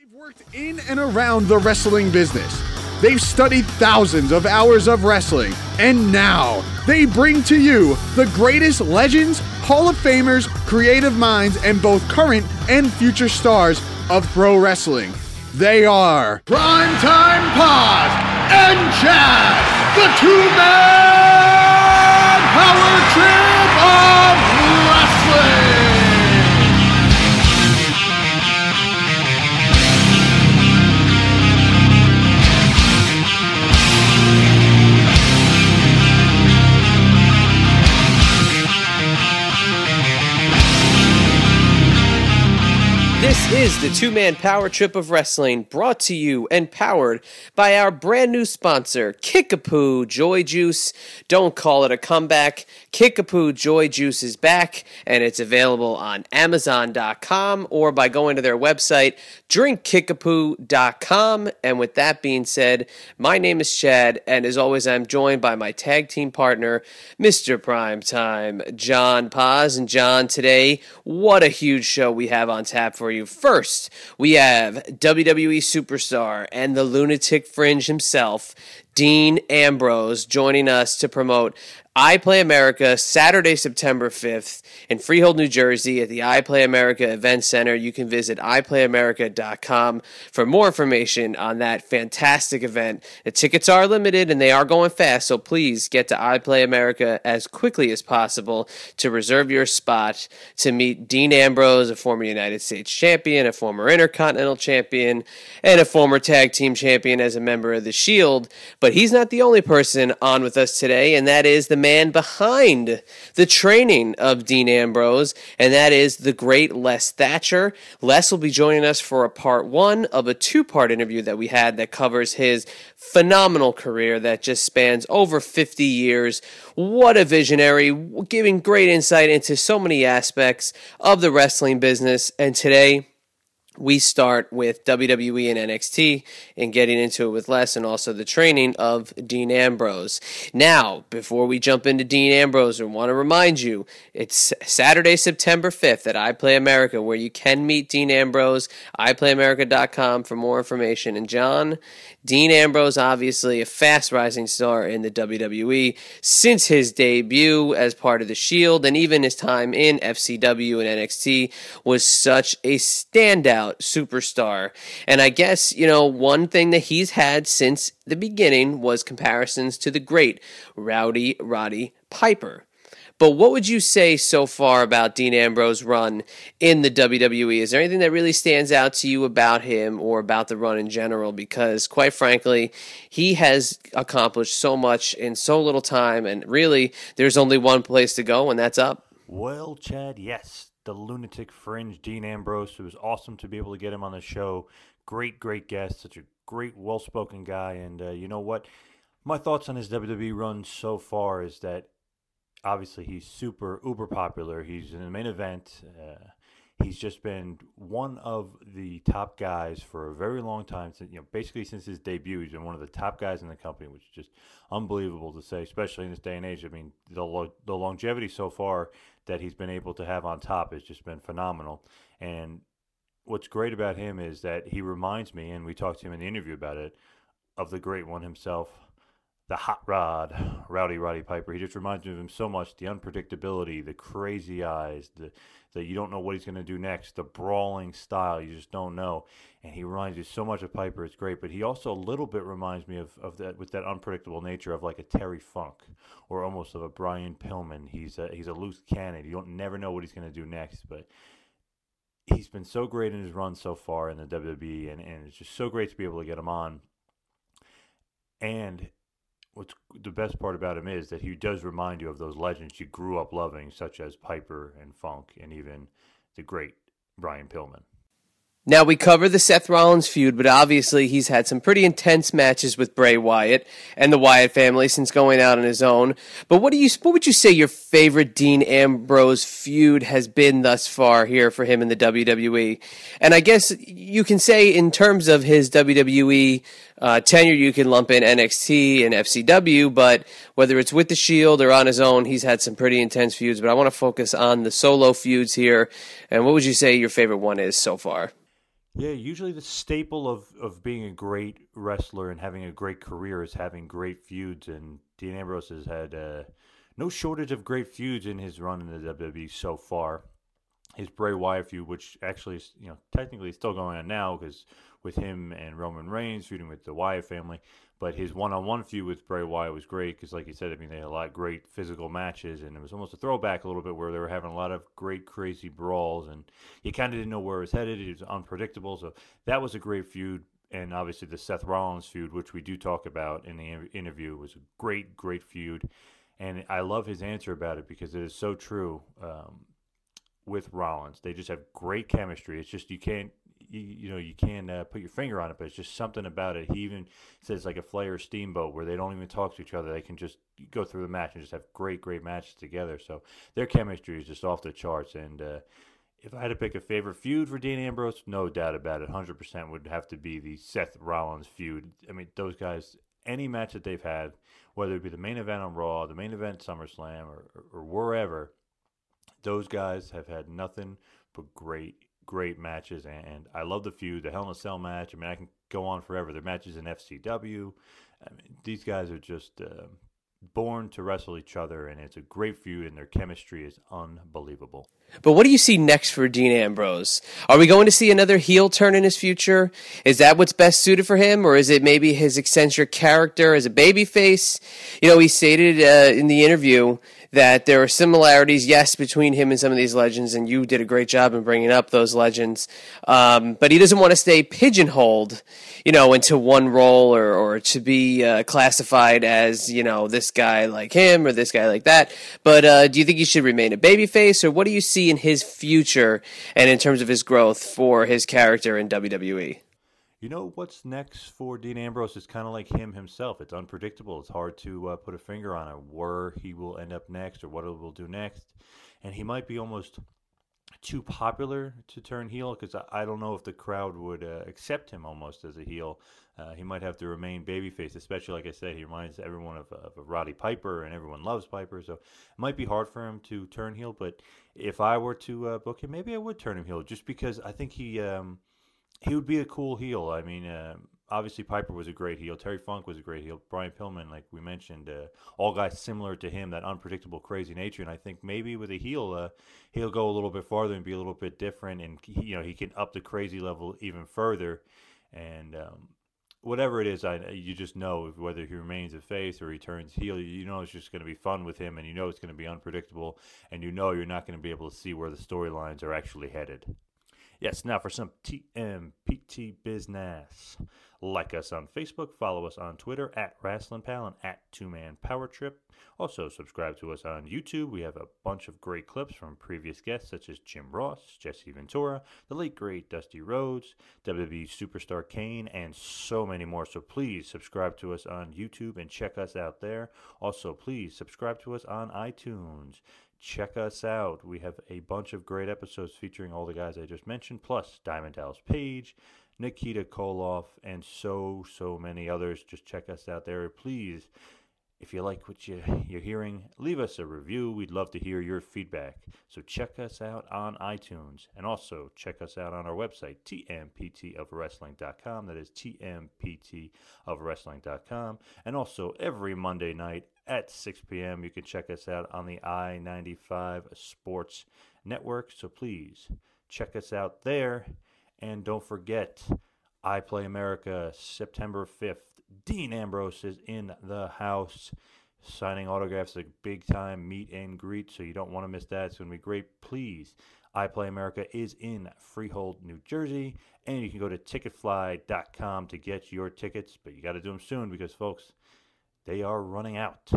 They've worked in and around the wrestling business. They've studied thousands of hours of wrestling, and now they bring to you the greatest legends, Hall of Famers, creative minds, and both current and future stars of pro wrestling. They are Primetime Paz and Chad, the two man This is the two man power trip of wrestling brought to you and powered by our brand new sponsor, Kickapoo Joy Juice. Don't call it a comeback. Kickapoo Joy Juice is back and it's available on Amazon.com or by going to their website, drinkkickapoo.com. And with that being said, my name is Chad, and as always, I'm joined by my tag team partner, Mr. Primetime, John Paz. And John, today, what a huge show we have on tap for you. First, we have WWE superstar and the lunatic fringe himself, Dean Ambrose, joining us to promote I Play America Saturday, September 5th in Freehold, New Jersey at the I Play America Event Center. You can visit iPlayAmerica.com for more information on that fantastic event. The tickets are limited and they are going fast, so please get to I Play America as quickly as possible to reserve your spot to meet Dean Ambrose, a former United States champion, a former Intercontinental champion, and a former tag team champion as a member of the Shield. But he's not the only person on with us today, and that is the man behind the training of Dean Ambrose, and that is the great Les Thatcher. Les will be joining us for a part one of a two part interview that we had that covers his phenomenal career that just spans over 50 years. What a visionary, giving great insight into so many aspects of the wrestling business. And today, we start with WWE and NXT and getting into it with Les and also the training of Dean Ambrose. Now, before we jump into Dean Ambrose, I want to remind you it's Saturday, September 5th at I Play America where you can meet Dean Ambrose. iPlayAmerica.com for more information. And John, Dean Ambrose, obviously a fast rising star in the WWE since his debut as part of the Shield and even his time in FCW and NXT was such a standout superstar. And I guess, you know, one thing that he's had since the beginning was comparisons to the great Rowdy Roddy Piper. But what would you say so far about Dean Ambrose's run in the WWE? Is there anything that really stands out to you about him or about the run in general? Because, quite frankly, he has accomplished so much in so little time, and really, there's only one place to go, and that's up. Well, Chad, yes, the lunatic fringe, Dean Ambrose. It was awesome to be able to get him on the show. Great, great guest, such a great, well spoken guy. And uh, you know what? My thoughts on his WWE run so far is that obviously he's super uber popular. He's in the main event. Uh, he's just been one of the top guys for a very long time. Since, you know, basically since his debut, he's been one of the top guys in the company, which is just unbelievable to say, especially in this day and age. I mean, the lo- the longevity so far that he's been able to have on top has just been phenomenal. And what's great about him is that he reminds me, and we talked to him in the interview about it, of the great one himself, the hot rod, Rowdy Roddy Piper. He just reminds me of him so much. The unpredictability, the crazy eyes, the that you don't know what he's going to do next, the brawling style, you just don't know. And he reminds you so much of Piper. It's great, but he also a little bit reminds me of, of that with that unpredictable nature of like a Terry Funk or almost of a Brian Pillman. He's a, he's a loose cannon. You don't never know what he's going to do next, but he's been so great in his run so far in the WWE, and, and it's just so great to be able to get him on. And what's the best part about him is that he does remind you of those legends you grew up loving, such as Piper and Funk, and even the great Brian Pillman. Now we cover the Seth Rollins feud, but obviously he's had some pretty intense matches with Bray Wyatt and the Wyatt family since going out on his own. But what do you what would you say your favorite Dean Ambrose feud has been thus far here for him in the WWE? And I guess you can say in terms of his WWE uh, tenure, you can lump in NXT and FCW, but whether it's with the Shield or on his own, he's had some pretty intense feuds. But I want to focus on the solo feuds here. And what would you say your favorite one is so far? Yeah, usually the staple of, of being a great wrestler and having a great career is having great feuds. And Dean Ambrose has had uh, no shortage of great feuds in his run in the WWE so far. His Bray Wyatt feud, which actually is, you know, technically still going on now because with him and Roman Reigns feuding with the Wyatt family. But his one-on-one feud with Bray Wyatt was great because, like you said, I mean, they had a lot of great physical matches, and it was almost a throwback a little bit where they were having a lot of great, crazy brawls, and you kind of didn't know where it was headed. It was unpredictable, so that was a great feud. And obviously, the Seth Rollins feud, which we do talk about in the interview, was a great, great feud. And I love his answer about it because it is so true. Um, with Rollins. They just have great chemistry. It's just you can't you, you know you can't uh, put your finger on it, but it's just something about it. He even says like a Flair Steamboat where they don't even talk to each other. They can just go through the match and just have great great matches together. So their chemistry is just off the charts. And uh, if I had to pick a favorite feud for Dean Ambrose, no doubt about it, hundred percent would have to be the Seth Rollins feud. I mean those guys. Any match that they've had, whether it be the main event on Raw, the main event SummerSlam, or, or, or wherever, those guys have had nothing but great, great matches. And I love the feud, the Hell in a Cell match. I mean, I can go on forever. Their matches in FCW. I mean, these guys are just uh, born to wrestle each other, and it's a great feud, and their chemistry is unbelievable. But what do you see next for Dean Ambrose? Are we going to see another heel turn in his future? Is that what's best suited for him, or is it maybe his eccentric character as a babyface? You know, he stated uh, in the interview that there are similarities, yes, between him and some of these legends, and you did a great job in bringing up those legends. Um, but he doesn't want to stay pigeonholed, you know, into one role or, or to be uh, classified as, you know, this guy like him or this guy like that. But uh, do you think he should remain a babyface, or what do you see in his future and in terms of his growth for his character in WWE? You know what's next for Dean Ambrose is kind of like him himself. It's unpredictable. It's hard to uh, put a finger on it where he will end up next or what he will do next, and he might be almost too popular to turn heel because I, I, don't know if the crowd would uh, accept him almost as a heel. Uh, he might have to remain babyface, especially like I said, he reminds everyone of, of Roddy Piper, and everyone loves Piper. So it might be hard for him to turn heel. But if I were to uh, book him, maybe I would turn him heel, just because I think he. Um, he would be a cool heel. I mean, uh, obviously Piper was a great heel. Terry Funk was a great heel. Brian Pillman, like we mentioned, uh, all guys similar to him, that unpredictable, crazy nature. And I think maybe with a heel, uh, he'll go a little bit farther and be a little bit different, and he, you know he can up the crazy level even further. And um, whatever it is, I you just know whether he remains a face or he turns heel. You know it's just going to be fun with him, and you know it's going to be unpredictable, and you know you're not going to be able to see where the storylines are actually headed. Yes, now for some TMPT business. Like us on Facebook, follow us on Twitter at Wrestling Pal and at Two Man Power Trip. Also, subscribe to us on YouTube. We have a bunch of great clips from previous guests such as Jim Ross, Jesse Ventura, the late great Dusty Rhodes, WWE superstar Kane, and so many more. So please subscribe to us on YouTube and check us out there. Also, please subscribe to us on iTunes check us out. We have a bunch of great episodes featuring all the guys I just mentioned, plus Diamond Dallas Page, Nikita Koloff, and so, so many others. Just check us out there. Please, if you like what you, you're hearing, leave us a review. We'd love to hear your feedback. So check us out on iTunes and also check us out on our website, tmptofwrestling.com. That is tmptofwrestling.com. And also every Monday night at 6 p.m. You can check us out on the I 95 Sports Network. So please check us out there. And don't forget, I Play America, September 5th. Dean Ambrose is in the house signing autographs, a big time meet and greet. So you don't want to miss that. It's going to be great. Please. I Play America is in Freehold, New Jersey, and you can go to ticketfly.com to get your tickets, but you got to do them soon because, folks, they are running out.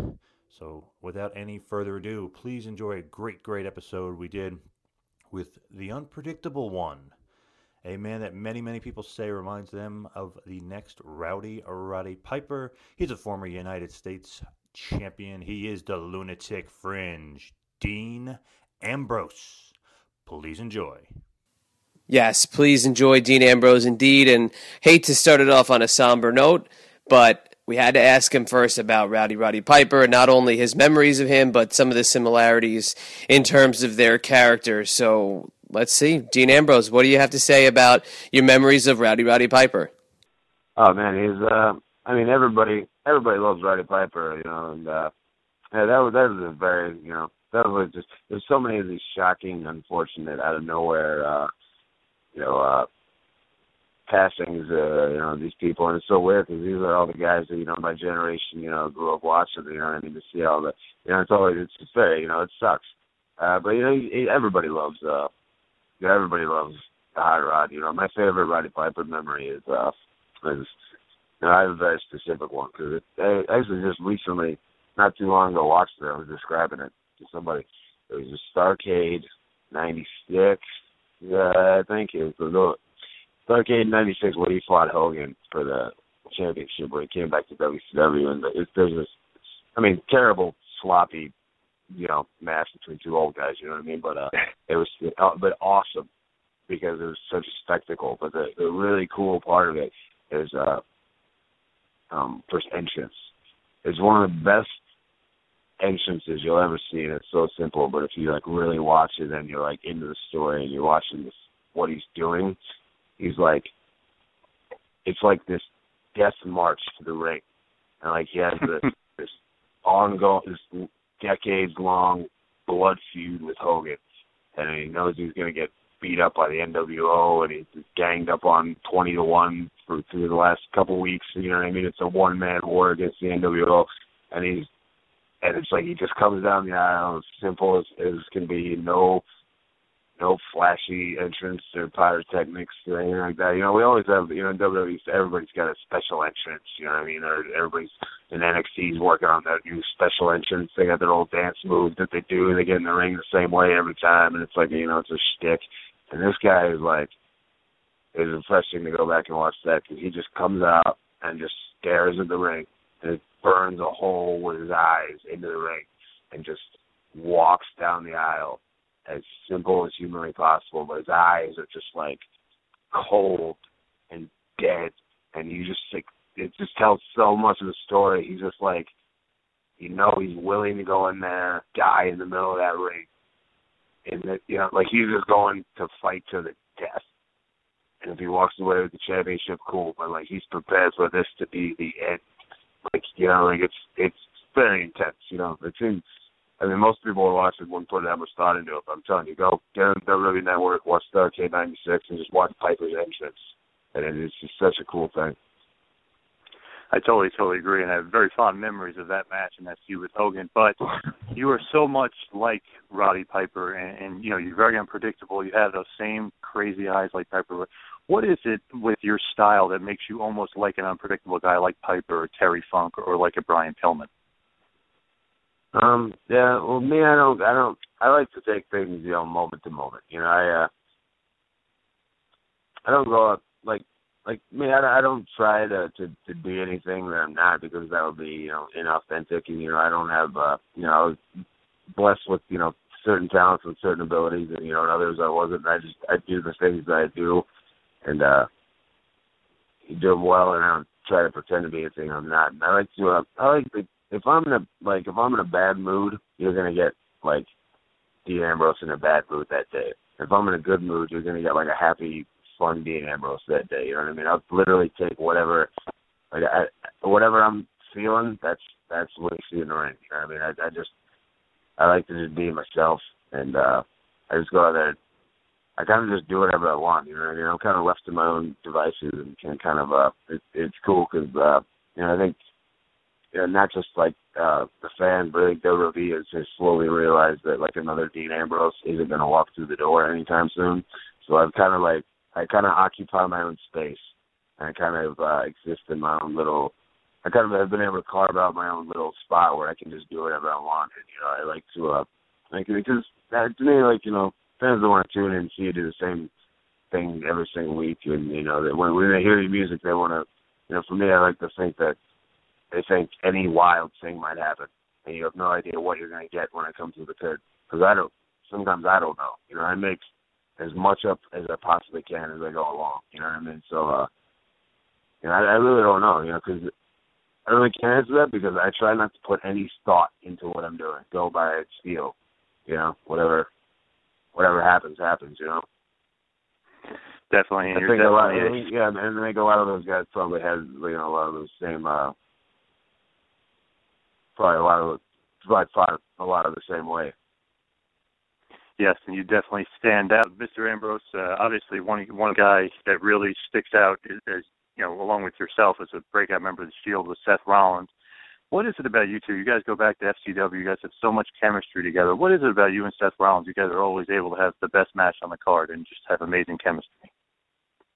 So, without any further ado, please enjoy a great, great episode we did with the unpredictable one. A man that many, many people say reminds them of the next Rowdy Roddy Piper. He's a former United States champion. He is the lunatic fringe, Dean Ambrose. Please enjoy. Yes, please enjoy Dean Ambrose indeed. And hate to start it off on a somber note, but we had to ask him first about Rowdy Roddy Piper, and not only his memories of him, but some of the similarities in terms of their characters. So let's see. Dean Ambrose, what do you have to say about your memories of Rowdy Roddy Piper? Oh man, he's uh I mean everybody everybody loves Roddy Piper, you know, and uh yeah, that was that was a very you know, that was just there's so many of these shocking, unfortunate, out of nowhere uh you know, uh passings, uh, you know, these people, and it's so weird because these are all the guys that you know my generation, you know, grew up watching. You know, I mean, to see all the, you know, it's always it's, it's very, you know, it sucks. Uh, but you know, everybody loves, uh, everybody loves the hot rod. You know, my favorite Roddy Piper memory is, uh, is, know, I have a very specific one because I actually just recently, not too long ago, watched it. I was describing it to somebody. It was a Starcade '96. Yeah, I think it was Starcade '96 when he fought Hogan for the championship when he came back to WCW, and it, there's this, I mean, terrible, sloppy, you know, match between two old guys. You know what I mean? But uh, it was, uh, but awesome because it was such a spectacle. But the the really cool part of it is uh, um, first entrance. It's one of the best entrances you'll ever see, and it's so simple. But if you like really watch it, and you're like into the story and you're watching this what he's doing he's like it's like this death march to the ring. And like he has this this ongoing this decades long blood feud with Hogan. And he knows he's gonna get beat up by the NWO and he's ganged up on twenty to one for through the last couple weeks. You know what I mean? It's a one man war against the NWO and he's and it's like he just comes down the aisle as simple as, as can be, no no flashy entrance or pyrotechnics or anything like that. You know, we always have, you know, WWE, everybody's got a special entrance, you know what I mean? Or everybody's in NXT's working on that new special entrance. They got their old dance move that they do. And they get in the ring the same way every time, and it's like, you know, it's a shtick. And this guy is like, it's refreshing to go back and watch that because he just comes out and just stares at the ring and burns a hole with his eyes into the ring and just walks down the aisle as simple as humanly possible, but his eyes are just like cold and dead, and you just like it just tells so much of the story. He's just like, you know, he's willing to go in there, die in the middle of that ring, and that you know, like he's just going to fight to the death. And if he walks away with the championship, cool. But like he's prepared for this to be the end. Like you know, like it's it's very intense. You know, it's in I mean, most people who watch it wouldn't put that much thought into it. But I'm telling you, go get on WWE Network, watch Starcade '96, and just watch Piper's entrance, and it's just such a cool thing. I totally, totally agree, and I have very fond memories of that match and that feud with Hogan. But you are so much like Roddy Piper, and, and you know you're very unpredictable. You have those same crazy eyes like Piper. What is it with your style that makes you almost like an unpredictable guy like Piper or Terry Funk or, or like a Brian Pillman? Um, yeah, well me I don't I don't I like to take things, you know, moment to moment. You know, I uh I don't go up like like me I, I don't try to, to to be anything that I'm not because that would be, you know, inauthentic and you know, I don't have uh you know, I was blessed with, you know, certain talents and certain abilities and you know, and others I wasn't. I just I do the things that I do and uh do them well and I don't try to pretend to be anything I'm not. And I like to uh, I like to if I'm in a like if I'm in a bad mood, you're gonna get like Dean Ambrose in a bad mood that day. If I'm in a good mood, you're gonna get like a happy, fun Dean Ambrose that day. You know what I mean? I'll literally take whatever, like I, whatever I'm feeling. That's that's what you see in the ring. You know what I mean? I, I just I like to just be myself, and uh I just go out there. I kind of just do whatever I want. You know, what I mean? I'm kind of left to my own devices, and can kind of uh, it, it's cool because uh, you know I think know, not just like uh the fan, but I think has, has slowly realized that like another Dean Ambrose isn't going to walk through the door anytime soon. So I've kind of like I kind of occupy my own space, and I kind of uh, exist in my own little. I kind of have been able to carve out my own little spot where I can just do whatever I want. And, you know, I like to uh, like because that, to me, like you know, fans don't want to tune in and see you do the same thing every single week, and you know, that when when they hear your music, they want to. You know, for me, I like to think that they think any wild thing might happen, and you have no idea what you're going to get when it comes to the pit. Because I don't. Sometimes I don't know. You know, I make as much up as I possibly can as I go along. You know what I mean? So, uh, you know, I, I really don't know. You know, because I really can't answer that because I try not to put any thought into what I'm doing. Go by its feel. You know, whatever whatever happens, happens. You know. Definitely, I think a lot. Of, yeah, and I think a lot of those guys probably had you know a lot of those same. uh Probably a lot of probably fought a lot of the same way. Yes, and you definitely stand out, Mr. Ambrose. Uh, obviously, one one guy that really sticks out is, is you know, along with yourself as a breakout member of the Shield with Seth Rollins. What is it about you two? You guys go back to FCW. You guys have so much chemistry together. What is it about you and Seth Rollins? You guys are always able to have the best match on the card and just have amazing chemistry.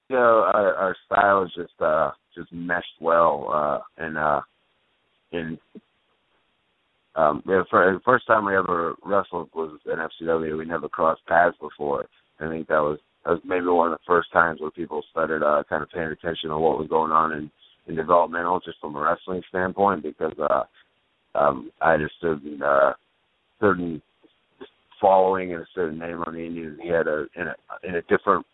You know, our, our style is just uh just meshed well, uh, and uh, and um, yeah, for the first time we ever wrestled was in FCW. We never crossed paths before. I think that was that was maybe one of the first times where people started uh, kind of paying attention to what was going on in in developmental, just from a wrestling standpoint, because uh, um, I had a certain uh, certain following and a certain name on the Indies. He had a in a in a different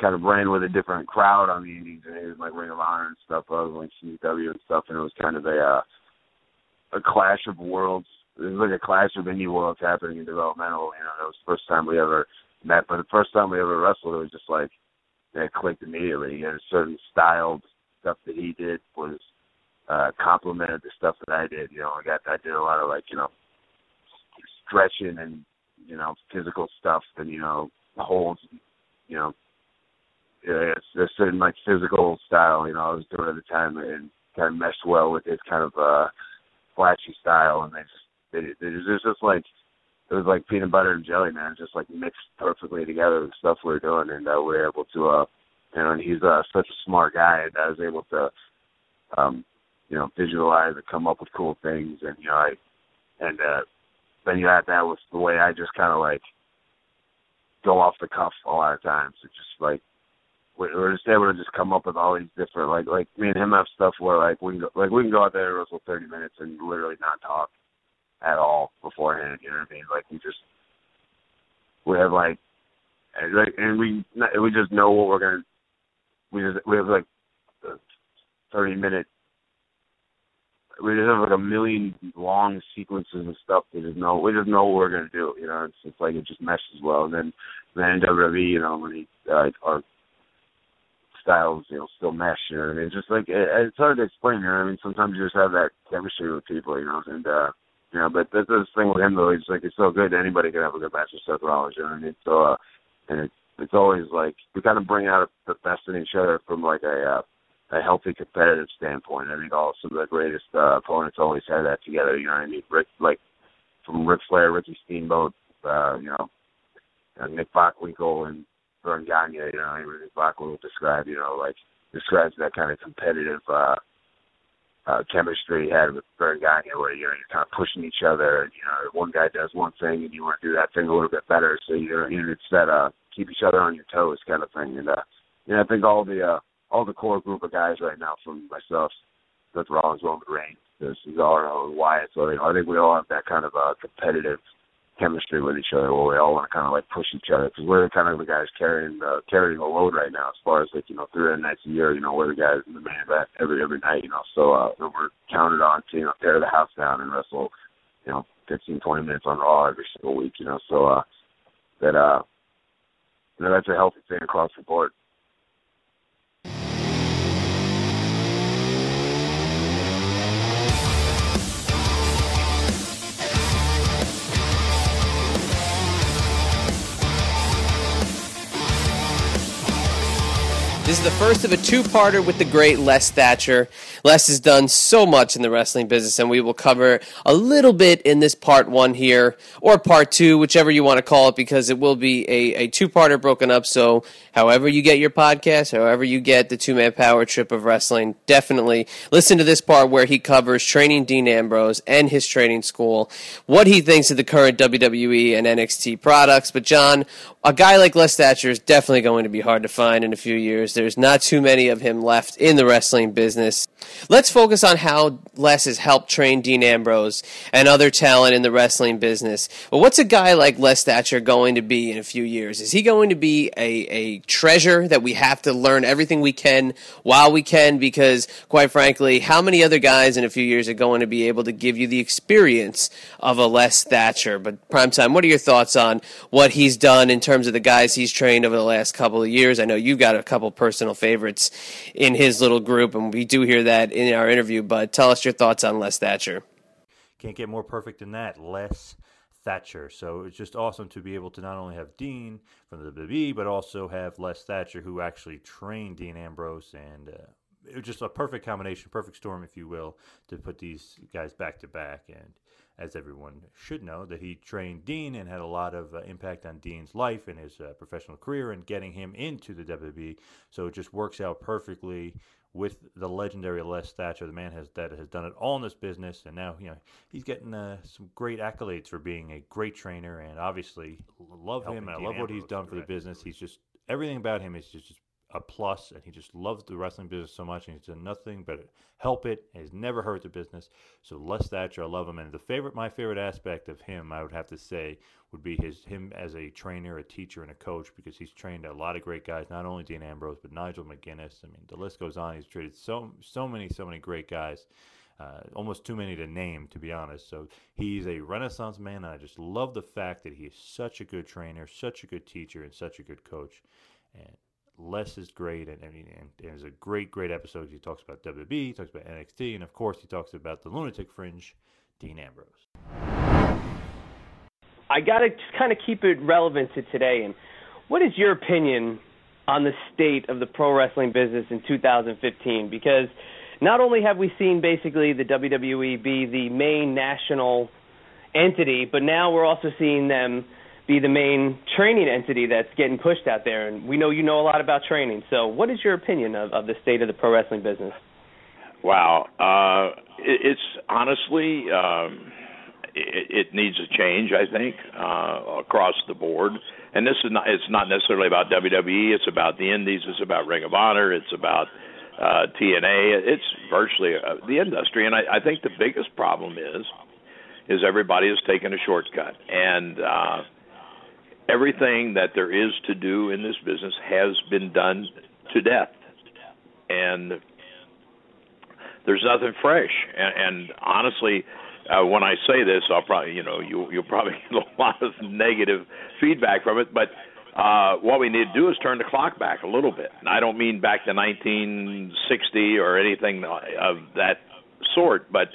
kind of ran with a different crowd on the Indies, and he was like Ring of Honor and stuff. I was like CZW and stuff, and it was kind of a uh, a clash of worlds. It was like a clash of indie worlds happening in developmental. You know, that was the first time we ever met. But the first time we ever wrestled, it was just like it clicked immediately. Had a certain style stuff that he did was uh complemented the stuff that I did. You know, I got I did a lot of like, you know, stretching and, you know, physical stuff and, you know, holds you know it's a certain like physical style, you know, I was doing at the time and kind of meshed well with his kind of uh flashy style, and they just they, they it was just like it was like peanut butter and jelly, man, just like mixed perfectly together with stuff we were doing, and uh, we were able to, uh, you know, and he's uh, such a smart guy, and I was able to, um, you know, visualize and come up with cool things, and you know, I, and uh, then you add that with the way I just kind of like go off the cuff a lot of times. It's just like we're just able to just come up with all these different like like me and him have stuff where like we can go, like we can go out there and wrestle thirty minutes and literally not talk at all beforehand. You know what I mean? Like we just we have like and, like and we we just know what we're gonna we just we have like thirty minute we just have like a million long sequences and stuff to just know we just know what we're gonna do, you know, it's just like it just meshes well and then then WWE, you know, when he uh, our styles, you know, still mesh. You know what I mean? It's just like it, it's hard to explain. You know I mean? Sometimes you just have that chemistry with people, you know, and uh, you know. But that's the thing with him though. He's like it's so good. Anybody can have a good match with Seth Rollins. You know what I mean? So, uh, and it's it's always like we kind of bring out the best in each other from like a uh, a healthy competitive standpoint. I think all some of the greatest uh, opponents always had that together. You know what I mean? Rick, like from Ric Flair, Ricky Steamboat, uh, you know, uh, Nick Bockwinkel, and Verne Gagne, you know, Rick Bockwinkel will describe, you know, like describes that kind of competitive uh, uh, chemistry he had with Verne Gagne, where you know you're kind of pushing each other. And, you know, one guy does one thing and you want to do that thing a little bit better, so you're you know it's that uh, keep each other on your toes kind of thing. And uh, you know, I think all the uh, all the core group of guys right now, from myself, Seth Rollins, Roman Reigns, this is all Wyatt. So I think we all have that kind of uh, competitive chemistry with each other where we all want to kind of like push each other because we're kind of the guys carrying uh, carrying the load right now as far as like you know three nights a year you know we're the guys in the main event every every night you know so uh we're counted on to you know tear the house down and wrestle you know fifteen twenty minutes on Raw every single week you know so uh that uh you know that's a healthy thing across the board. This is the first of a two parter with the great Les Thatcher. Les has done so much in the wrestling business, and we will cover a little bit in this part one here, or part two, whichever you want to call it, because it will be a, a two parter broken up. So, however you get your podcast, however you get the two man power trip of wrestling, definitely listen to this part where he covers training Dean Ambrose and his training school, what he thinks of the current WWE and NXT products. But, John, a guy like Les Thatcher is definitely going to be hard to find in a few years. There's not too many of him left in the wrestling business. Let's focus on how Les has helped train Dean Ambrose and other talent in the wrestling business. But what's a guy like Les Thatcher going to be in a few years? Is he going to be a, a treasure that we have to learn everything we can while we can because quite frankly how many other guys in a few years are going to be able to give you the experience of a les thatcher but primetime what are your thoughts on what he's done in terms of the guys he's trained over the last couple of years i know you've got a couple personal favorites in his little group and we do hear that in our interview but tell us your thoughts on les thatcher can't get more perfect than that les Thatcher. So it's just awesome to be able to not only have Dean from the WWE, but also have Les Thatcher, who actually trained Dean Ambrose. And uh, it was just a perfect combination, perfect storm, if you will, to put these guys back to back. And as everyone should know, that he trained Dean and had a lot of uh, impact on Dean's life and his uh, professional career and getting him into the WWE. So it just works out perfectly with the legendary Les Thatcher, the man has that has done it all in this business, and now you know he's getting uh, some great accolades for being a great trainer, and obviously love him, and I love what he's done for the business. He's just everything about him is just, just a plus, and he just loves the wrestling business so much, and he's done nothing but help it. And he's never hurt the business. So Les Thatcher, I love him, and the favorite, my favorite aspect of him, I would have to say, would be his him as a trainer, a teacher, and a coach, because he's trained a lot of great guys, not only Dean Ambrose but Nigel McGuinness. I mean, the list goes on. He's treated so so many so many great guys. Uh, almost too many to name, to be honest. So he's a renaissance man, and I just love the fact that he is such a good trainer, such a good teacher, and such a good coach. And Les is great, and, and, and it's a great, great episode. He talks about WWE, he talks about NXT, and of course, he talks about the lunatic fringe, Dean Ambrose. I got to just kind of keep it relevant to today. And what is your opinion on the state of the pro wrestling business in 2015? Because not only have we seen basically the WWE be the main national entity, but now we're also seeing them be the main training entity that's getting pushed out there. And we know you know a lot about training. So, what is your opinion of, of the state of the pro wrestling business? Wow, uh, it, it's honestly, um, it, it needs a change. I think uh, across the board. And this is not. It's not necessarily about WWE. It's about the Indies. It's about Ring of Honor. It's about uh, TNA. It's virtually uh, the industry. And I, I think the biggest problem is, is everybody has taken a shortcut and. uh everything that there is to do in this business has been done to death, and there's nothing fresh. And, and honestly, uh, when I say this, I'll probably, you know, you, you'll probably get a lot of negative feedback from it. But uh, what we need to do is turn the clock back a little bit. And I don't mean back to 1960 or anything of that sort, but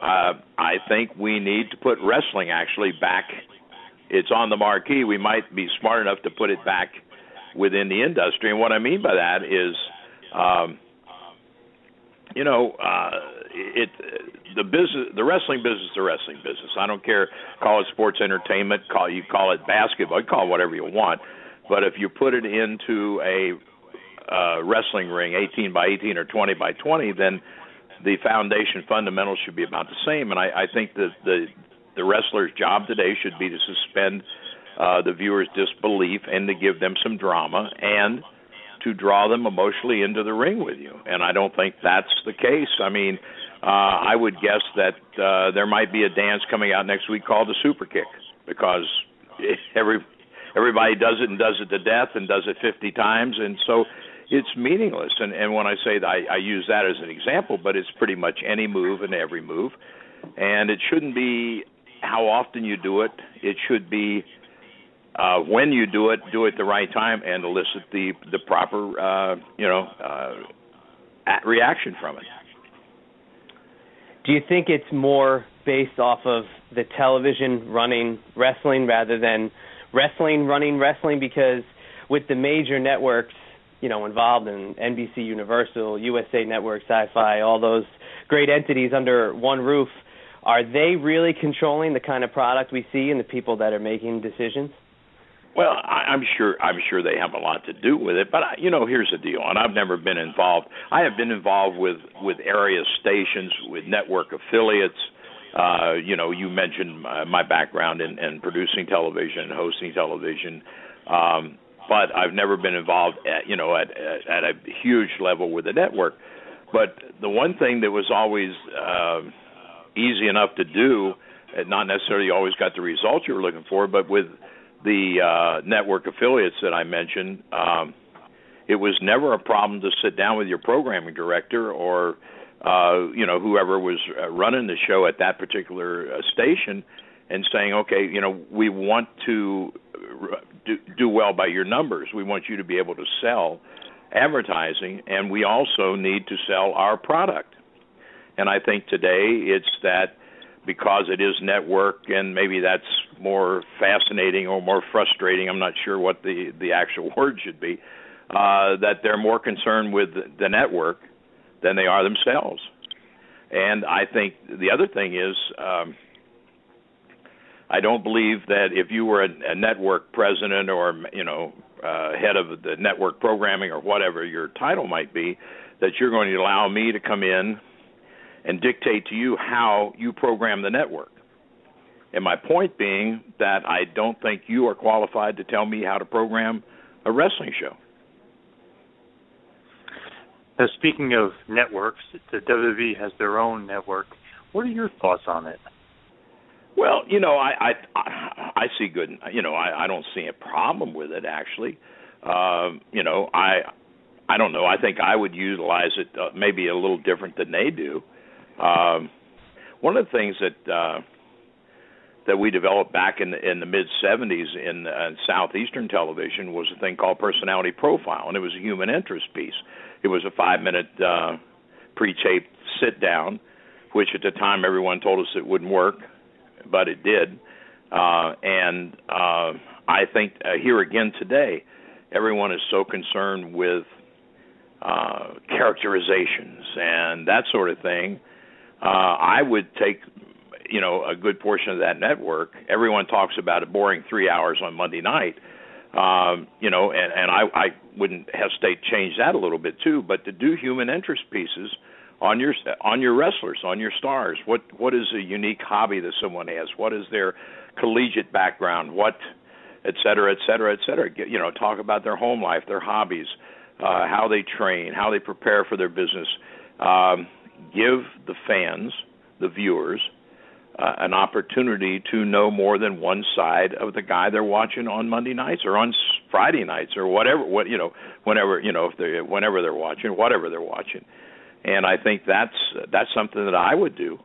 uh, I think we need to put wrestling actually back it's on the marquee, we might be smart enough to put it back within the industry. And what I mean by that is, um, you know, uh, it the business, the wrestling business, the wrestling business. I don't care. Call it sports entertainment. Call you call it basketball. Call it whatever you want. But if you put it into a uh, wrestling ring, 18 by 18 or 20 by 20, then the foundation fundamentals should be about the same. And I, I think that the the wrestler's job today should be to suspend uh, the viewer's disbelief and to give them some drama and to draw them emotionally into the ring with you. And I don't think that's the case. I mean, uh, I would guess that uh, there might be a dance coming out next week called the super kick because every everybody does it and does it to death and does it 50 times, and so it's meaningless. And and when I say that, I, I use that as an example, but it's pretty much any move and every move, and it shouldn't be how often you do it. It should be uh, when you do it, do it the right time and elicit the the proper uh, you know uh, reaction from it. Do you think it's more based off of the television running wrestling rather than wrestling running wrestling? Because with the major networks, you know, involved in NBC Universal, USA Network, Sci-Fi, all those great entities under one roof, are they really controlling the kind of product we see and the people that are making decisions? Well, I, I'm sure I'm sure they have a lot to do with it, but I, you know, here's the deal. And I've never been involved. I have been involved with with area stations, with network affiliates. Uh, you know, you mentioned uh, my background in, in producing television, and hosting television, um, but I've never been involved at you know at, at at a huge level with a network. But the one thing that was always uh, easy enough to do. and not necessarily always got the results you were looking for, but with the uh, network affiliates that I mentioned, um, it was never a problem to sit down with your programming director or uh, you know whoever was uh, running the show at that particular uh, station and saying, okay, you know, we want to uh, do, do well by your numbers. We want you to be able to sell advertising, and we also need to sell our product. And I think today it's that because it is network, and maybe that's more fascinating or more frustrating. I'm not sure what the the actual word should be. Uh, that they're more concerned with the network than they are themselves. And I think the other thing is, um, I don't believe that if you were a, a network president or you know uh, head of the network programming or whatever your title might be, that you're going to allow me to come in and dictate to you how you program the network. And my point being that I don't think you are qualified to tell me how to program a wrestling show. Now, speaking of networks, the WWE has their own network. What are your thoughts on it? Well, you know, I I I see good. You know, I I don't see a problem with it actually. Um, you know, I I don't know. I think I would utilize it uh, maybe a little different than they do. Um, one of the things that uh, that we developed back in the, in the mid 70s in uh, southeastern television was a thing called personality profile, and it was a human interest piece. It was a five minute uh, pre-taped sit down, which at the time everyone told us it wouldn't work, but it did. Uh, and uh, I think uh, here again today, everyone is so concerned with uh, characterizations and that sort of thing uh, I would take you know a good portion of that network. Everyone talks about a boring three hours on Monday night. Um, you know, and, and I, I wouldn't hesitate to change that a little bit too. But to do human interest pieces on your on your wrestlers, on your stars, what what is a unique hobby that someone has? What is their collegiate background? What et cetera, et cetera, et cetera. You know, talk about their home life, their hobbies, uh, how they train, how they prepare for their business. Um, give the fans, the viewers, uh, an opportunity to know more than one side of the guy they're watching on Monday nights or on Friday nights or whatever what you know whenever you know if they whenever they're watching whatever they're watching. And I think that's that's something that I would do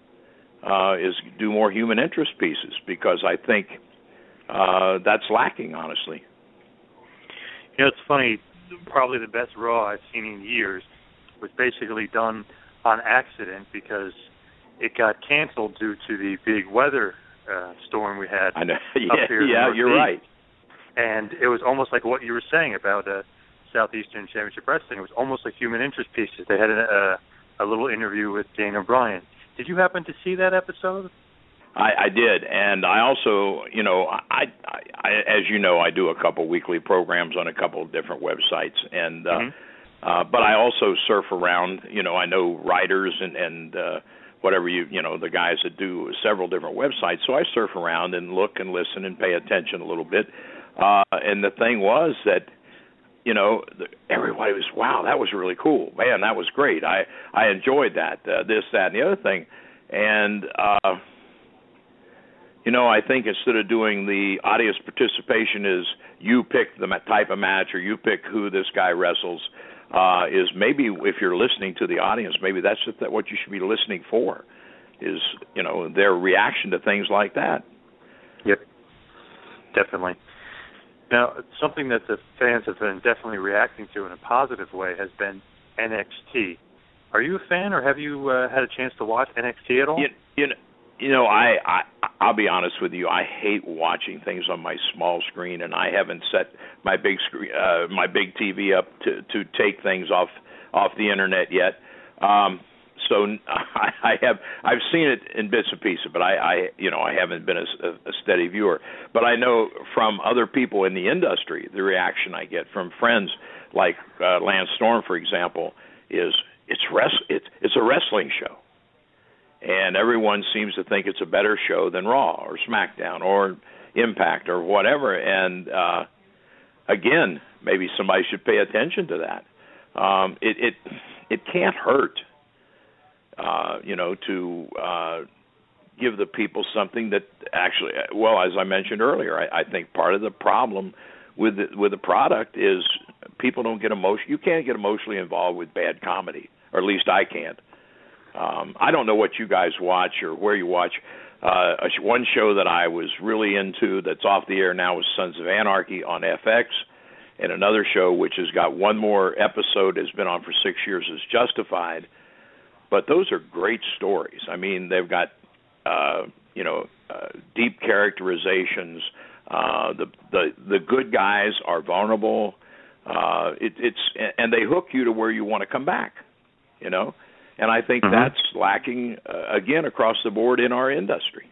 uh is do more human interest pieces because I think uh that's lacking honestly. You know it's funny probably the best raw I've seen in years was basically done on accident because it got canceled due to the big weather uh, storm we had. I know. yeah, yeah, you're right. And it was almost like what you were saying about uh, Southeastern Championship Wrestling. It was almost like human interest pieces. They had a, a, a little interview with Daniel Bryan. Did you happen to see that episode? I, I did, and I also, you know, I, I, I, as you know, I do a couple weekly programs on a couple of different websites, and uh, mm-hmm uh, but I also surf around. You know, I know writers and and uh, whatever you you know the guys that do several different websites. So I surf around and look and listen and pay attention a little bit. Uh, and the thing was that you know everybody was wow that was really cool man that was great I I enjoyed that uh, this that and the other thing and. uh you know, I think instead of doing the audience participation is you pick the type of match or you pick who this guy wrestles, uh, is maybe if you're listening to the audience, maybe that's what you should be listening for, is you know their reaction to things like that. Yep, definitely. Now, something that the fans have been definitely reacting to in a positive way has been NXT. Are you a fan, or have you uh, had a chance to watch NXT at all? You, you know, you know, I, I I'll be honest with you. I hate watching things on my small screen, and I haven't set my big screen, uh, my big TV up to to take things off off the internet yet. Um, so I, have I've seen it in bits and pieces, but I, I you know I haven't been a, a steady viewer. But I know from other people in the industry, the reaction I get from friends like uh, Lance Storm, for example, is it's res- it's it's a wrestling show and everyone seems to think it's a better show than Raw or SmackDown or Impact or whatever. And uh, again, maybe somebody should pay attention to that. Um, it it it can't hurt, uh, you know, to uh, give the people something that actually, well, as I mentioned earlier, I, I think part of the problem with the, with the product is people don't get emotion. You can't get emotionally involved with bad comedy, or at least I can't. Um, I don't know what you guys watch or where you watch. Uh, one show that I was really into that's off the air now is Sons of Anarchy on FX, and another show which has got one more episode has been on for six years is Justified. But those are great stories. I mean, they've got uh, you know uh, deep characterizations. Uh, the the the good guys are vulnerable. Uh, it, it's and they hook you to where you want to come back. You know, and I think mm-hmm. that's lacking uh, again across the board in our industry.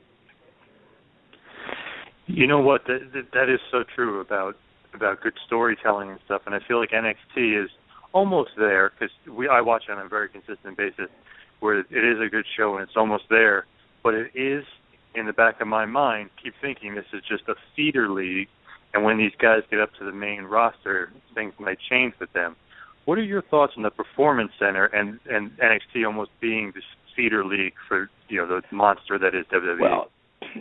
You know what? That, that is so true about about good storytelling and stuff. And I feel like NXT is almost there because we I watch it on a very consistent basis, where it is a good show and it's almost there. But it is in the back of my mind, keep thinking this is just a feeder league, and when these guys get up to the main roster, things might change with them. What are your thoughts on the Performance Center and and NXT almost being this feeder league for you know the monster that is WWE? Well,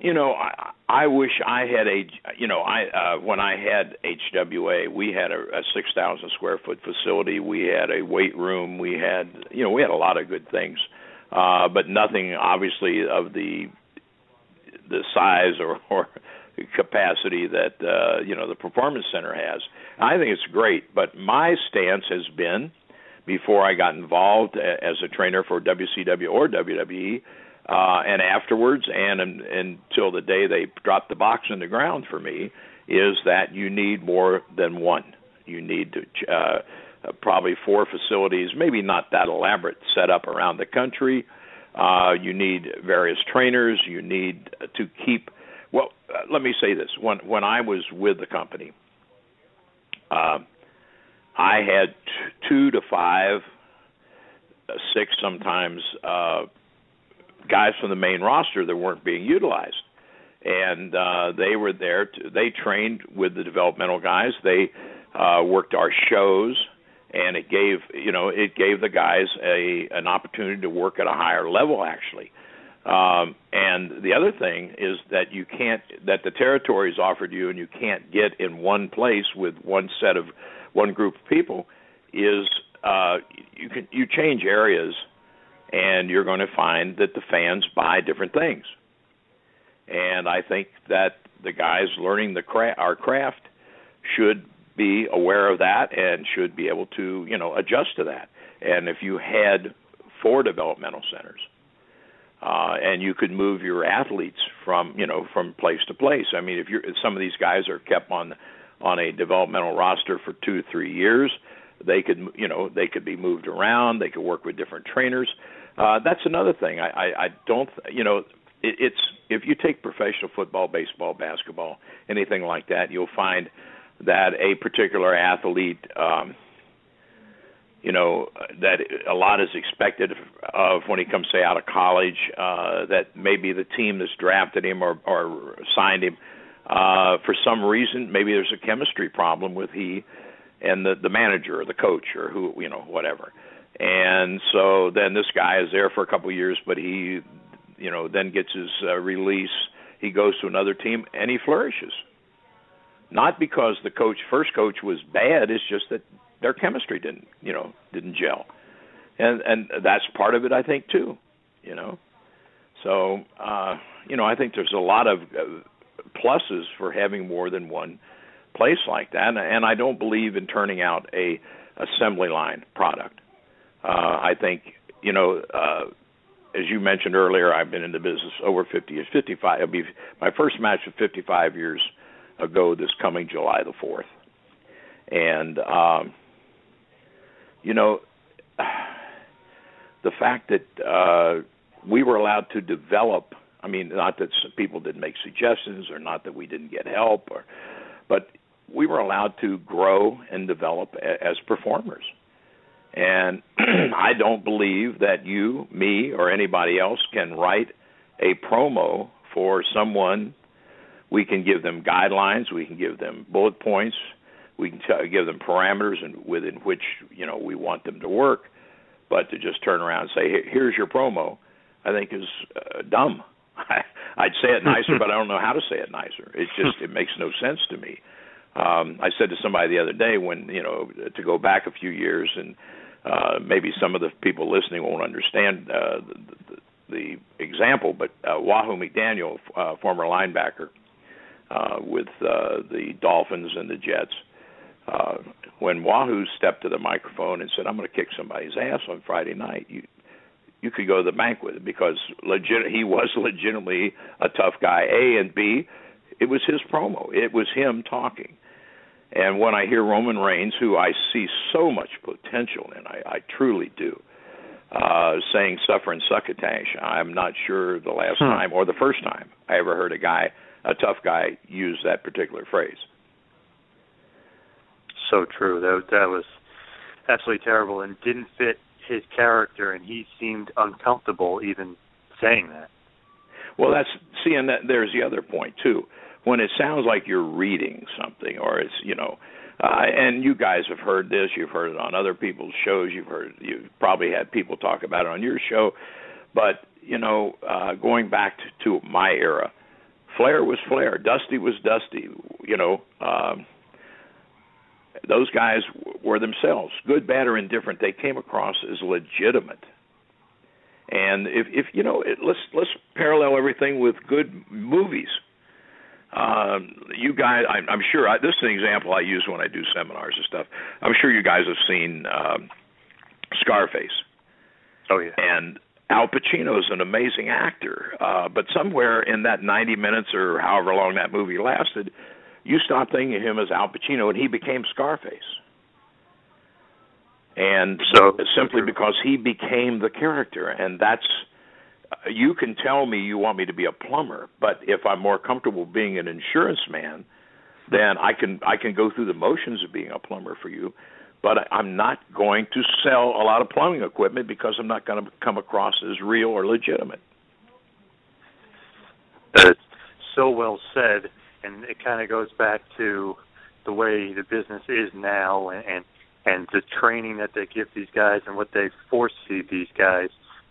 you know, I, I wish I had a you know I uh, when I had HWA, we had a, a six thousand square foot facility. We had a weight room. We had you know we had a lot of good things, uh, but nothing obviously of the the size or, or capacity that uh, you know the performance center has. I think it's great, but my stance has been before I got involved as a trainer for WCW or WWE, uh, and afterwards, and, and until the day they dropped the box in the ground for me, is that you need more than one. You need to. Uh, probably four facilities, maybe not that elaborate, set up around the country. Uh, you need various trainers. You need to keep well, uh, let me say this: when when I was with the company, uh, I had t- two to five, uh, six sometimes uh, guys from the main roster that weren't being utilized, and uh, they were there. To, they trained with the developmental guys. They uh, worked our shows, and it gave you know it gave the guys a an opportunity to work at a higher level actually. Um, and the other thing is that you can't that the territory is offered you, and you can't get in one place with one set of one group of people. Is uh, you can you change areas, and you're going to find that the fans buy different things. And I think that the guys learning the cra- our craft should be aware of that and should be able to you know adjust to that. And if you had four developmental centers uh, and you could move your athletes from you know from place to place. I mean, if you're if some of these guys are kept on on a developmental roster for two three years, they could you know they could be moved around. They could work with different trainers. Uh, that's another thing. I, I, I don't you know it, it's if you take professional football, baseball, basketball, anything like that, you'll find that a particular athlete. Um, you know that a lot is expected of when he comes say out of college uh that maybe the team that's drafted him or or signed him uh for some reason maybe there's a chemistry problem with he and the the manager or the coach or who you know whatever. And so then this guy is there for a couple of years but he you know then gets his uh, release. He goes to another team and he flourishes. Not because the coach first coach was bad it's just that their chemistry didn't you know didn't gel. And and that's part of it i think too you know. So uh you know i think there's a lot of uh, pluses for having more than one place like that. And, and i don't believe in turning out a assembly line product. Uh i think you know uh as you mentioned earlier i've been in the business over 50 years 55 it'll be my first match of 55 years ago this coming july the 4th and um you know, the fact that uh, we were allowed to develop. I mean, not that people didn't make suggestions, or not that we didn't get help, or, but we were allowed to grow and develop a, as performers. And I don't believe that you, me, or anybody else can write a promo for someone. We can give them guidelines, we can give them bullet points, we can tell, give them parameters and within which you know we want them to work. But to just turn around and say, "Here's your promo," I think is uh, dumb. I'd say it nicer, but I don't know how to say it nicer. It just it makes no sense to me. Um, I said to somebody the other day when you know to go back a few years and uh, maybe some of the people listening won't understand uh, the, the, the example, but uh, Wahoo McDaniel, uh, former linebacker uh, with uh, the Dolphins and the Jets, when Wahoo stepped to the microphone and said, "I'm going to kick somebody's ass on Friday night," you you could go to the bank with it because legit he was legitimately a tough guy. A and B, it was his promo. It was him talking. And when I hear Roman Reigns, who I see so much potential in, I, I truly do, uh, saying "suffer and succotash," I'm not sure the last hmm. time or the first time I ever heard a guy, a tough guy, use that particular phrase. So true. That that was absolutely terrible and didn't fit his character, and he seemed uncomfortable even saying that. Well, that's see, and that, there's the other point too. When it sounds like you're reading something, or it's you know, uh, and you guys have heard this, you've heard it on other people's shows, you've heard, you've probably had people talk about it on your show, but you know, uh, going back to, to my era, Flair was Flair, Dusty was Dusty, you know. Um, those guys were themselves, good, bad, or indifferent. They came across as legitimate. And if, if you know, it, let's let's parallel everything with good movies. Um, you guys, I'm, I'm sure I, this is an example I use when I do seminars and stuff. I'm sure you guys have seen um, Scarface. Oh yeah. And Al Pacino is an amazing actor, uh, but somewhere in that 90 minutes or however long that movie lasted, you stopped thinking of him as Al Pacino, and he became Scarface. And so simply because he became the character, and that's you can tell me you want me to be a plumber, but if I'm more comfortable being an insurance man, then I can I can go through the motions of being a plumber for you, but I'm not going to sell a lot of plumbing equipment because I'm not going to come across as real or legitimate. That's so well said and it kind of goes back to the way the business is now and, and and the training that they give these guys and what they force these guys.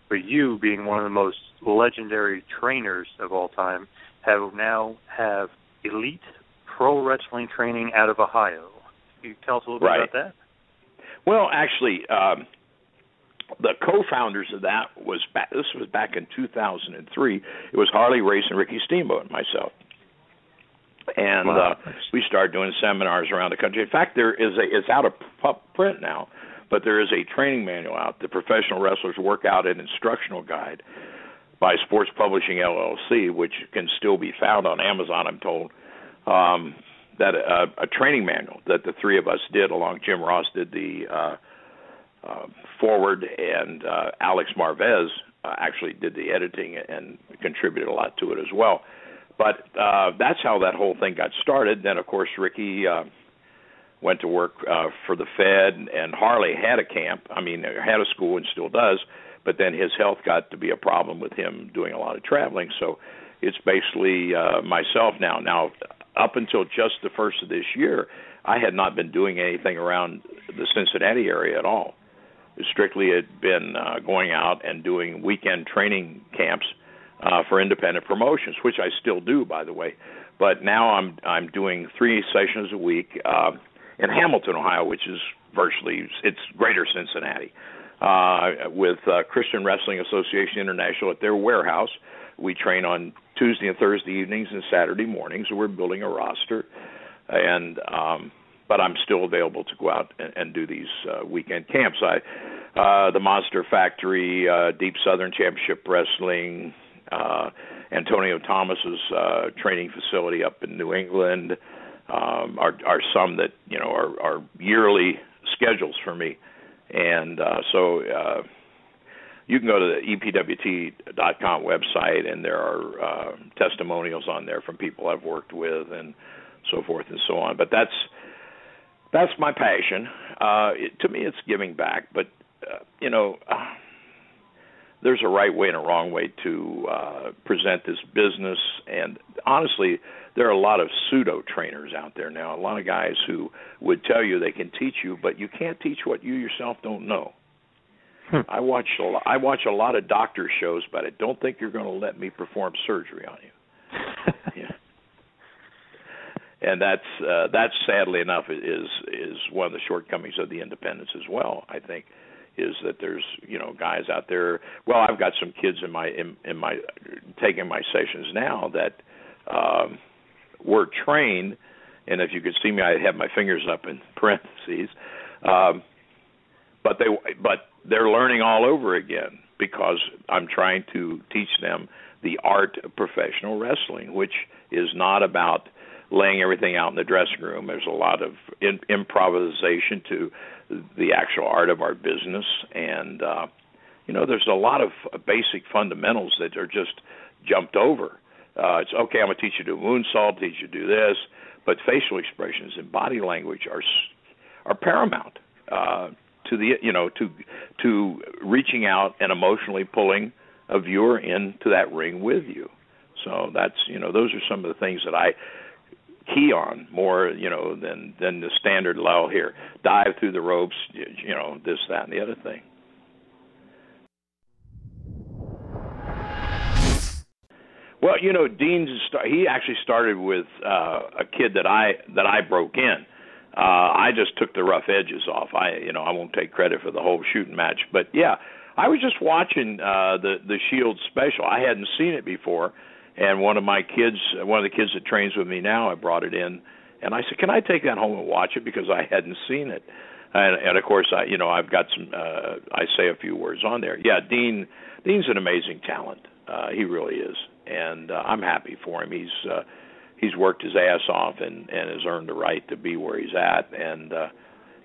But you, being one of the most legendary trainers of all time, have now have elite pro wrestling training out of Ohio. Can you tell us a little bit about that? Well, actually, um, the co-founders of that was back, this was back in 2003. It was Harley Race and Ricky Steamboat and myself and wow. uh, we started doing seminars around the country. In fact, there is a it's out of print now, but there is a training manual out, the Professional Wrestlers Workout and Instructional Guide by Sports Publishing LLC, which can still be found on Amazon. I'm told um, that uh, a training manual that the three of us did, along Jim Ross did the uh, uh, forward, and uh, Alex Marvez uh, actually did the editing and contributed a lot to it as well. But uh, that's how that whole thing got started. Then, of course, Ricky uh, went to work uh, for the Fed, and Harley had a camp. I mean, had a school and still does. But then his health got to be a problem with him doing a lot of traveling. So it's basically uh, myself now. Now, up until just the first of this year, I had not been doing anything around the Cincinnati area at all. Strictly had been uh, going out and doing weekend training camps uh, for independent promotions, which I still do, by the way. But now I'm I'm doing three sessions a week uh, in Hamilton, Ohio, which is virtually it's Greater Cincinnati, uh, with uh, Christian Wrestling Association International at their warehouse. We train on Tuesday and Thursday evenings and Saturday mornings. We're building a roster, and um, but I'm still available to go out and, and do these uh, weekend camps. I, uh, the Monster Factory, uh, Deep Southern Championship Wrestling, uh, Antonio Thomas's uh, training facility up in New England um, are are some that you know are, are yearly schedules for me, and uh, so uh, you can go to the epwt.com website, and there are uh, testimonials on there from people I've worked with and so forth and so on. But that's that's my passion. Uh, it, to me, it's giving back, but uh, you know. Uh, there's a right way and a wrong way to uh, present this business. And honestly, there are a lot of pseudo trainers out there now. A lot of guys who would tell you they can teach you, but you can't teach what you yourself don't know. Hmm. I watch a lot, I watch a lot of doctor shows, but I don't think you're going to let me perform surgery on you. yeah. and that's uh, that's sadly enough is is one of the shortcomings of the independents as well. I think is that there's you know guys out there. Well, I've got some kids in my in, in my taking my sessions now that um, were trained, and if you could see me, I have my fingers up in parentheses. Um, but they but they're learning all over again because I'm trying to teach them the art of professional wrestling, which is not about laying everything out in the dressing room. There's a lot of in, improvisation to the actual art of our business, and uh, you know, there's a lot of basic fundamentals that are just jumped over. Uh, it's okay. I'm gonna teach you to do moonsault, teach you to do this, but facial expressions and body language are are paramount uh, to the you know to to reaching out and emotionally pulling a viewer into that ring with you. So that's you know those are some of the things that I key on more, you know, than than the standard low here. Dive through the ropes, you know, this, that, and the other thing. Well, you know, Dean's he actually started with uh, a kid that I that I broke in. Uh, I just took the rough edges off. I, you know, I won't take credit for the whole shooting match, but yeah, I was just watching uh, the the Shield special. I hadn't seen it before, and one of my kids, one of the kids that trains with me now, I brought it in, and I said, "Can I take that home and watch it?" Because I hadn't seen it, and, and of course, I, you know, I've got some. Uh, I say a few words on there. Yeah, Dean, Dean's an amazing talent. Uh, he really is, and uh, I'm happy for him. He's uh, he's worked his ass off and and has earned the right to be where he's at, and uh,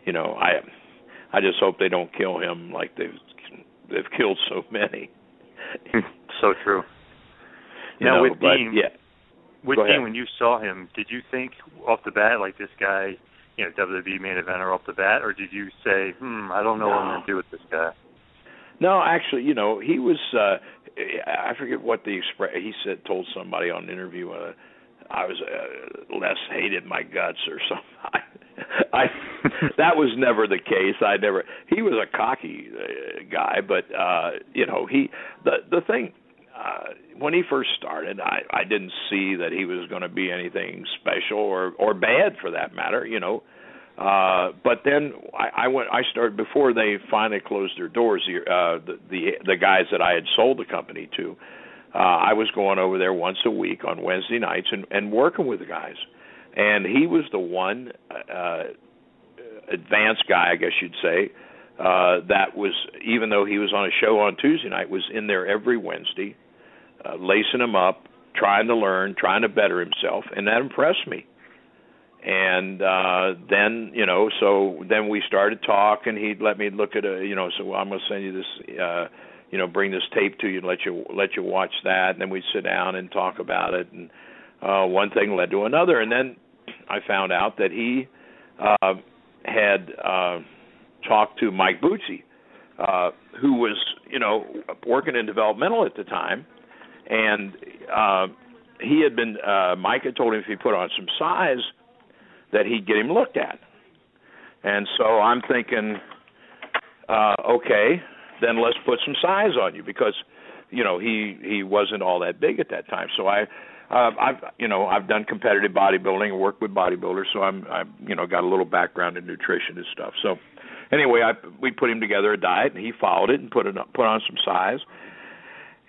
you know, I I just hope they don't kill him like they've they've killed so many. so true. You now know, with but, Dean, yeah. with Dean, when you saw him, did you think off the bat like this guy, you know, WWE main eventer off the bat, or did you say, hmm, I don't know what I'm going to do with this guy? No, actually, you know, he was. uh I forget what the express. He said, told somebody on an interview, uh, I was uh, less hated my guts or something. I, I that was never the case. I never. He was a cocky uh, guy, but uh, you know, he the the thing uh, when he first started, I I didn't see that he was going to be anything special or or bad for that matter. You know. Uh, but then I, I went. I started before they finally closed their doors. The, uh, the the the guys that I had sold the company to, uh, I was going over there once a week on Wednesday nights and and working with the guys. And he was the one uh, advanced guy, I guess you'd say, uh, that was even though he was on a show on Tuesday night, was in there every Wednesday, uh, lacing him up, trying to learn, trying to better himself, and that impressed me. And uh then you know so then we started talk and he'd let me look at a you know so i'm going to send you this uh you know bring this tape to you and let you let you watch that. And then we'd sit down and talk about it and uh one thing led to another. And then i found out that he uh had uh talked to mike Bucci, uh who was you know working in developmental at the time and uh he had been uh mike had told him if he put on some size that he'd get him looked at. And so I'm thinking, uh, okay, then let's put some size on you because, you know, he he wasn't all that big at that time. So I, uh, I've you know I've done competitive bodybuilding and worked with bodybuilders, so I'm I you know got a little background in nutrition and stuff. So anyway, I we put him together a diet and he followed it and put it put on some size.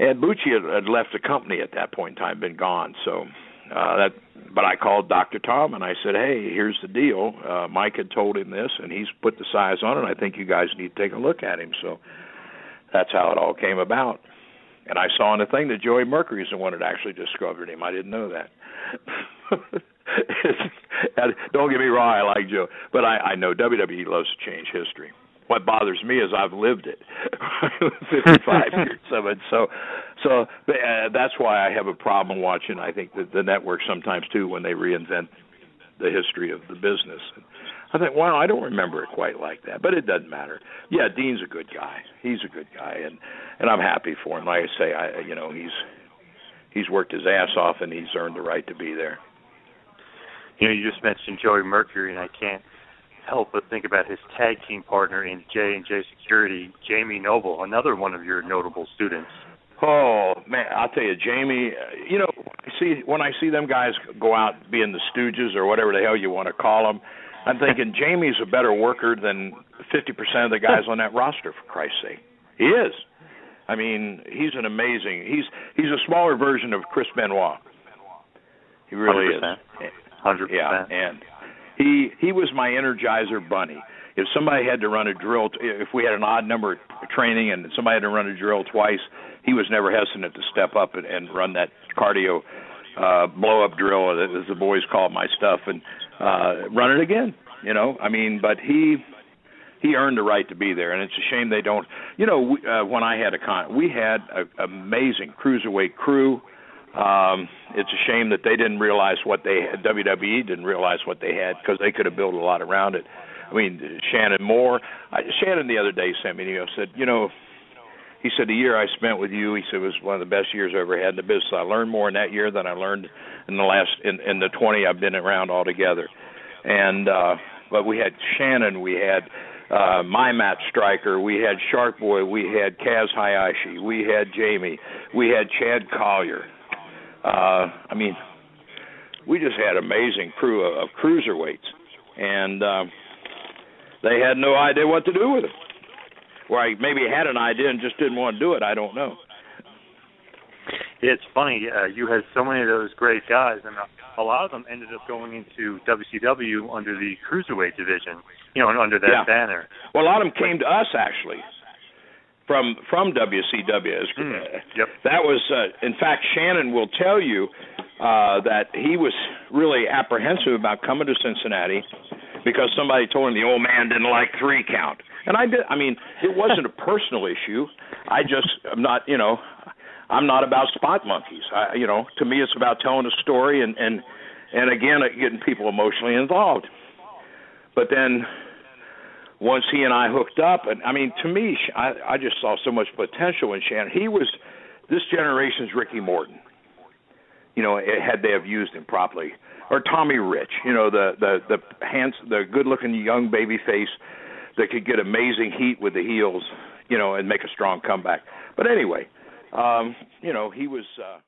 And Bucci had, had left the company at that point in time, been gone. So uh, that, but I called Dr. Tom and I said, "Hey, here's the deal. Uh, Mike had told him this, and he's put the size on it. I think you guys need to take a look at him." So that's how it all came about. And I saw in the thing that Joey Mercury's the one that actually discovered him. I didn't know that. Don't get me wrong, I like Joe, but I, I know WWE loves to change history. What bothers me is I've lived it, 55 years of it. So, so uh, that's why I have a problem watching. I think that the network sometimes too when they reinvent the history of the business. I think, well, I don't remember it quite like that, but it doesn't matter. Yeah, Dean's a good guy. He's a good guy, and and I'm happy for him. Like I say, I you know he's he's worked his ass off, and he's earned the right to be there. You know, you just mentioned Joey Mercury, and I can't help but think about his tag team partner in J and J Security, Jamie Noble, another one of your notable students. Oh man, I'll tell you, Jamie. You know, I see when I see them guys go out being the Stooges or whatever the hell you want to call them, I'm thinking Jamie's a better worker than 50% of the guys on that roster. For Christ's sake, he is. I mean, he's an amazing. He's he's a smaller version of Chris Benoit. He really 100%. is. Hundred Yeah, percent. and he he was my energizer bunny. If somebody had to run a drill, if we had an odd number of training and somebody had to run a drill twice, he was never hesitant to step up and, and run that cardio uh blow up drill as the boys call my stuff and uh run it again. You know, I mean, but he he earned the right to be there, and it's a shame they don't. You know, we, uh, when I had a con, we had an amazing cruiserweight crew. Um, it's a shame that they didn't realize what they had. WWE didn't realize what they had because they could have built a lot around it. I mean, Shannon Moore. I, Shannon the other day sent me, you know, said, you know, he said the year I spent with you, he said was one of the best years I ever had in the business. I learned more in that year than I learned in the last in, in the 20 I've been around altogether. And uh, but we had Shannon, we had uh, my Matt Striker, we had Shark Boy, we had Kaz Hayashi, we had Jamie, we had Chad Collier. Uh, I mean, we just had amazing crew of, of cruiserweights, and uh, they had no idea what to do with it. Or I maybe had an idea and just didn't want to do it. I don't know. It's funny. Uh, you had so many of those great guys, and a, a lot of them ended up going into WCW under the cruiserweight division. You know, under that Yeah. banner. Well, a lot of them came to us actually from from WCW. Mm, yep. That was, uh, in fact, Shannon will tell you uh, that he was really apprehensive about coming to Cincinnati because somebody told him the old man didn't like three count. And I did. I mean, it wasn't a personal issue. I just I'm not, you know, I'm not about spot monkeys. I, you know, to me, it's about telling a story and and and again, uh, getting people emotionally involved. But then once he and I hooked up, and I mean, to me, I, I just saw so much potential in Shannon. He was this generation's Ricky Morton. You know, had they have used him properly, or Tommy Rich. You know, the the the hands, the good-looking young baby face that could get amazing heat with the heels. You know, and make a strong comeback. But anyway, um, you know, he was. uh